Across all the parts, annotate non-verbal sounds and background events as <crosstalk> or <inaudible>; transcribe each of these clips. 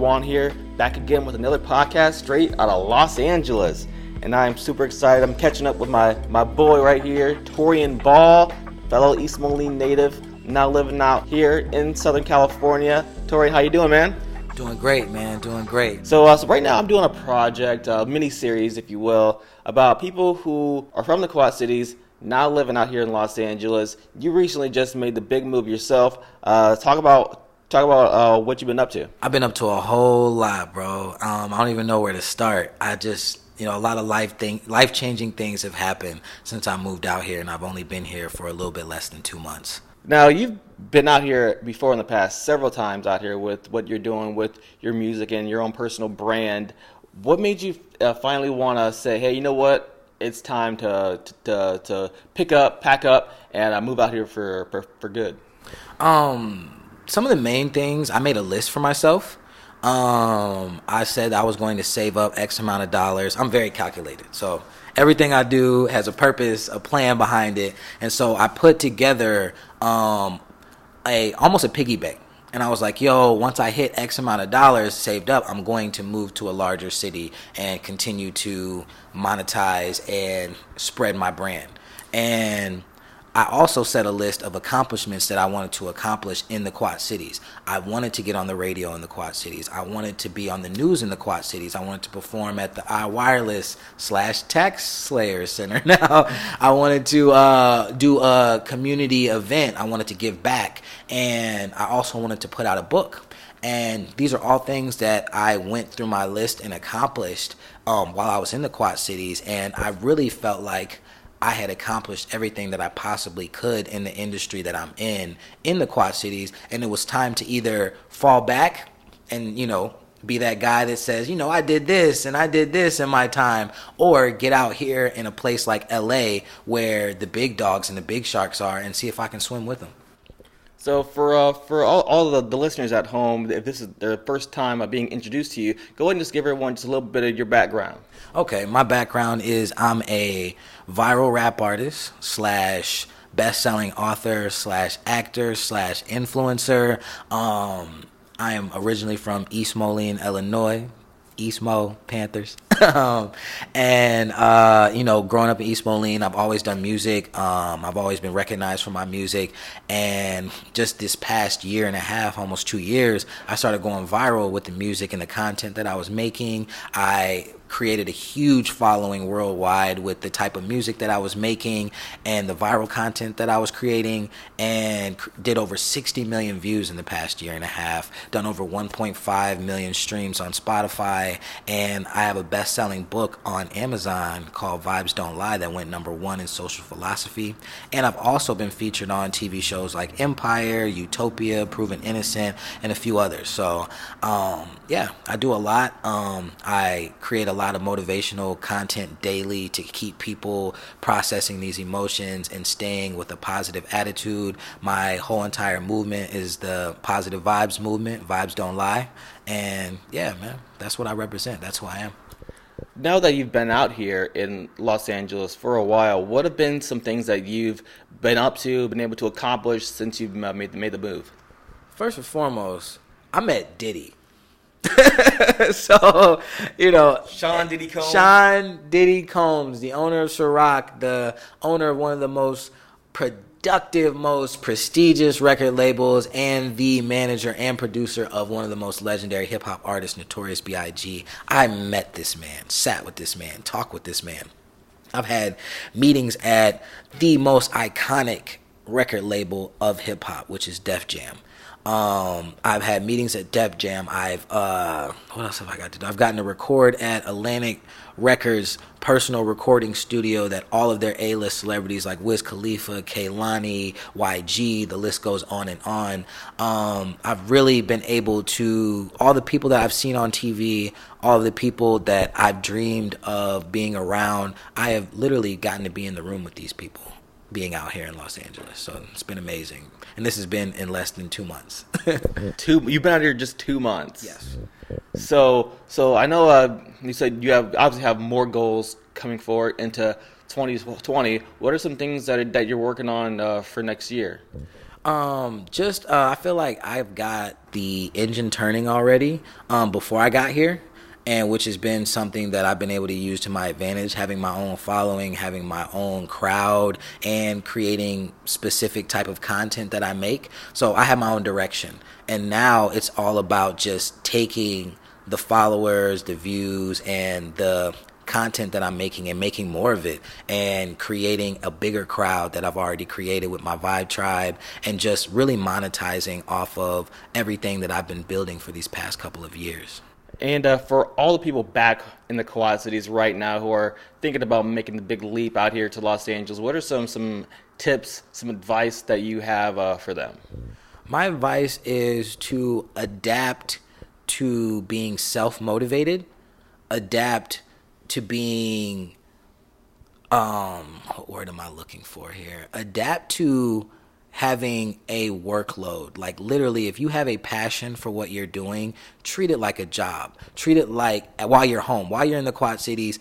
Jawan here, back again with another podcast straight out of Los Angeles. And I'm super excited. I'm catching up with my, my boy right here, Torian Ball, fellow East Moline native, now living out here in Southern California. Torian, how you doing, man? Doing great, man. Doing great. So, uh, so right now I'm doing a project, a mini series, if you will, about people who are from the Quad Cities, now living out here in Los Angeles. You recently just made the big move yourself. Uh, talk about talk about uh, what you've been up to. I've been up to a whole lot, bro. Um, I don't even know where to start. I just you know a lot of life thing life changing things have happened since I moved out here, and I've only been here for a little bit less than two months. Now you've been out here before in the past several times out here with what you're doing with your music and your own personal brand. What made you uh, finally want to say, hey, you know what? It's time to to, to pick up, pack up, and I move out here for, for for good. Um, some of the main things I made a list for myself. Um, I said I was going to save up X amount of dollars. I'm very calculated, so everything I do has a purpose, a plan behind it, and so I put together um, a almost a piggy bank. And I was like, yo, once I hit X amount of dollars saved up, I'm going to move to a larger city and continue to monetize and spread my brand. And I also set a list of accomplishments that I wanted to accomplish in the Quad Cities. I wanted to get on the radio in the Quad Cities. I wanted to be on the news in the Quad Cities. I wanted to perform at the iWireless slash Tax Slayer Center. <laughs> Now, I wanted to uh, do a community event. I wanted to give back. And I also wanted to put out a book. And these are all things that I went through my list and accomplished um, while I was in the Quad Cities. And I really felt like I had accomplished everything that I possibly could in the industry that I'm in, in the Quad Cities, and it was time to either fall back and, you know, be that guy that says, you know, I did this and I did this in my time, or get out here in a place like LA where the big dogs and the big sharks are and see if I can swim with them. So for uh, for all, all the, the listeners at home, if this is their first time being introduced to you, go ahead and just give everyone just a little bit of your background. Okay, my background is I'm a viral rap artist slash best-selling author slash actor slash influencer. Um, I am originally from East Moline, Illinois, East Mo Panthers. <laughs> um, and uh, you know, growing up in East Moline, I've always done music. Um, I've always been recognized for my music. And just this past year and a half, almost two years, I started going viral with the music and the content that I was making. I created a huge following worldwide with the type of music that I was making and the viral content that I was creating, and did over 60 million views in the past year and a half, done over 1.5 million streams on Spotify, and I have a best selling book on Amazon called Vibes Don't Lie that went number one in social philosophy. And I've also been featured on TV shows like Empire, Utopia, Proven Innocent, and a few others. So, um, yeah, I do a lot. Um, I create a lot of motivational content daily to keep people processing these emotions and staying with a positive attitude. My whole entire movement is the positive vibes movement. Vibes don't lie. And yeah, man, that's what I represent. That's who I am. Now that you've been out here in Los Angeles for a while, what have been some things that you've been up to, been able to accomplish since you've made, made the move? First and foremost, I met Diddy. <laughs> so, you know, Sean Diddy Combs. Sean Diddy Combs, the owner of Ciroc, the owner of one of the most productive, most prestigious record labels, and the manager and producer of one of the most legendary hip hop artists, Notorious B.I.G. I met this man, sat with this man, talked with this man. I've had meetings at the most iconic record label of hip hop, which is Def Jam. Um, I've had meetings at Def Jam. I've uh, what else have I got to do? I've gotten to record at Atlantic Records personal recording studio that all of their A-list celebrities like Wiz Khalifa, Kehlani, YG, the list goes on and on. Um, I've really been able to all the people that I've seen on TV, all of the people that I've dreamed of being around. I have literally gotten to be in the room with these people being out here in Los Angeles. So it's been amazing. And this has been in less than two months. <laughs> two you've been out here just two months. Yes. So so I know uh, you said you have obviously have more goals coming forward into 2020. What are some things that that you're working on uh, for next year? Um, just uh, I feel like I've got the engine turning already. Um, before I got here, and which has been something that I've been able to use to my advantage, having my own following, having my own crowd, and creating specific type of content that I make. So I have my own direction, and now it's all about just taking the followers, the views, and the content that I'm making and making more of it and creating a bigger crowd that I've already created with my Vibe Tribe and just really monetizing off of everything that I've been building for these past couple of years. And uh, for all the people back in the Quad Cities right now who are thinking about making the big leap out here to Los Angeles, what are some some tips, some advice that you have uh, for them? My advice is to adapt to being self motivated, adapt to being um what word am I looking for here? Adapt to having a workload. Like literally, if you have a passion for what you're doing, treat it like a job. Treat it like while you're home, while you're in the Quad Cities,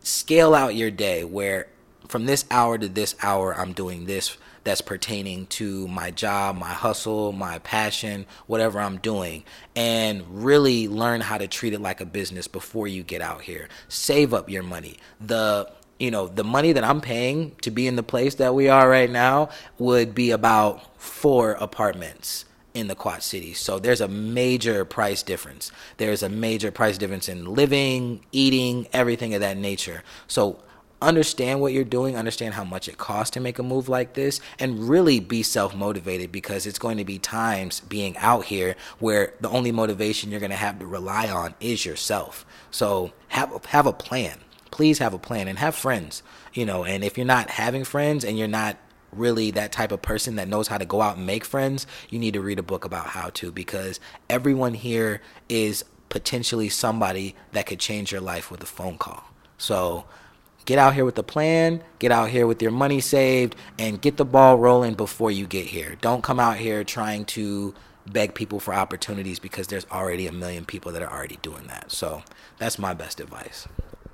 scale out your day where from this hour to this hour, I'm doing this that's pertaining to my job, my hustle, my passion, whatever I'm doing, and really learn how to treat it like a business before you get out here. Save up your money. The you know, the money that I'm paying to be in the place that we are right now would be about four apartments in the Quad Cities. So there's a major price difference. There's a major price difference in living, eating, everything of that nature. So understand what you're doing, understand how much it costs to make a move like this, and really be self motivated because it's going to be times being out here where the only motivation you're going to have to rely on is yourself. So have have a plan please have a plan and have friends, you know. And if you're not having friends and you're not really that type of person that knows how to go out and make friends, you need to read a book about how to because everyone here is potentially somebody that could change your life with a phone call. So get out here with a plan, get out here with your money saved, and get the ball rolling before you get here. Don't come out here trying to beg people for opportunities because there's already a million people that are already doing that. So that's my best advice.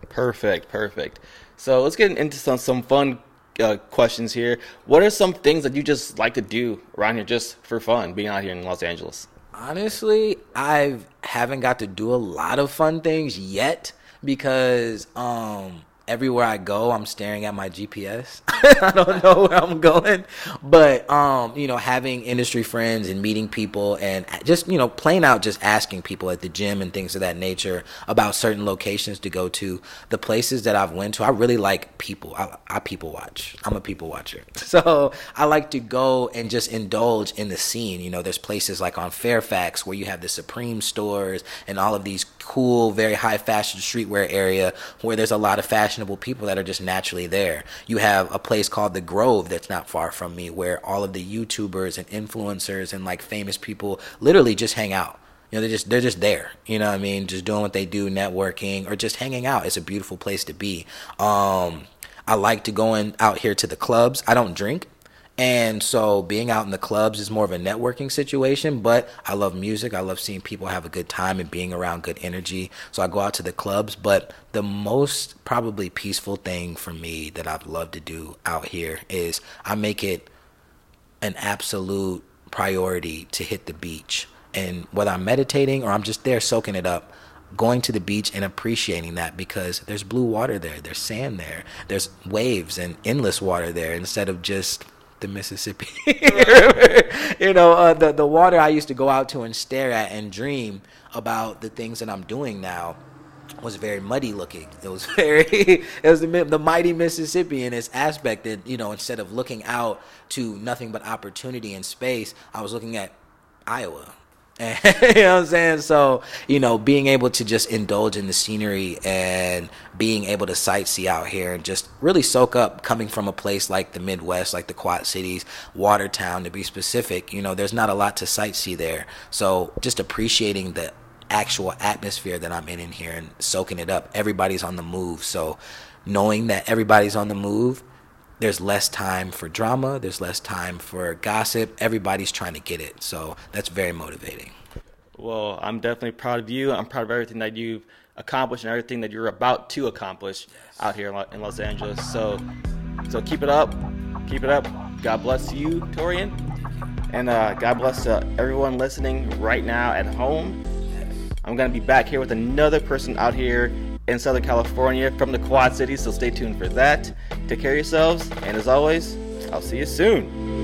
Perfect, perfect. So let's get into some some fun uh, questions here. What are some things that you just like to do around here just for fun, being out here in Los Angeles? Honestly, I haven't got to do a lot of fun things yet because um everywhere I go, I'm staring at my GPS. <laughs> I don't know where I'm going, but um, you know, having industry friends and meeting people and just you know, playing out, just asking people at the gym and things of that nature about certain locations to go to. The places that I've went to, I really like people. I, I people watch. I'm a people watcher, <laughs> so I like to go and just indulge in the scene. You know, there's places like on Fairfax where you have the Supreme stores and all of these cool, very high fashion streetwear area where there's a lot of fashionable people that are just naturally there. You have a place called the Grove that's not far from me where all of the YouTubers and influencers and like famous people literally just hang out. You know, they're just they're just there. You know what I mean? Just doing what they do, networking or just hanging out. It's a beautiful place to be. Um I like to go in out here to the clubs. I don't drink, and so being out in the clubs is more of a networking situation, but I love music. I love seeing people have a good time and being around good energy. So I go out to the clubs, but the most probably peaceful thing for me that I've loved to do out here is I make it an absolute priority to hit the beach. And whether I'm meditating or I'm just there soaking it up, going to the beach and appreciating that because there's blue water there, there's sand there, there's waves and endless water there instead of just the Mississippi <laughs> you know, uh, the the water I used to go out to and stare at and dream about the things that I'm doing now was very muddy looking. It was <laughs> very, it was the, the mighty Mississippi in its aspect that, you know, instead of looking out to nothing but opportunity and space, I was looking at Iowa <laughs> you know what I'm saying? So, you know, being able to just indulge in the scenery and being able to sightsee out here and just really soak up coming from a place like the Midwest, like the Quad Cities, Watertown to be specific, you know, there's not a lot to sightsee there. So just appreciating the actual atmosphere that I'm in in here and soaking it up. Everybody's on the move. So knowing that everybody's on the move there's less time for drama, there's less time for gossip. Everybody's trying to get it. So that's very motivating. Well, I'm definitely proud of you. I'm proud of everything that you've accomplished and everything that you're about to accomplish yes. out here in Los Angeles. So so keep it up. Keep it up. God bless you, Torian. And uh, God bless to everyone listening right now at home. I'm going to be back here with another person out here in Southern California from the Quad Cities, so stay tuned for that. Take care of yourselves, and as always, I'll see you soon.